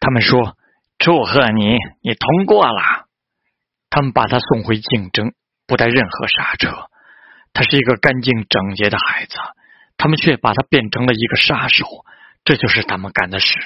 他们说祝贺你你通过了。他们把他送回竞争不带任何刹车。他是一个干净整洁的孩子他们却把他变成了一个杀手。这就是他们干的事。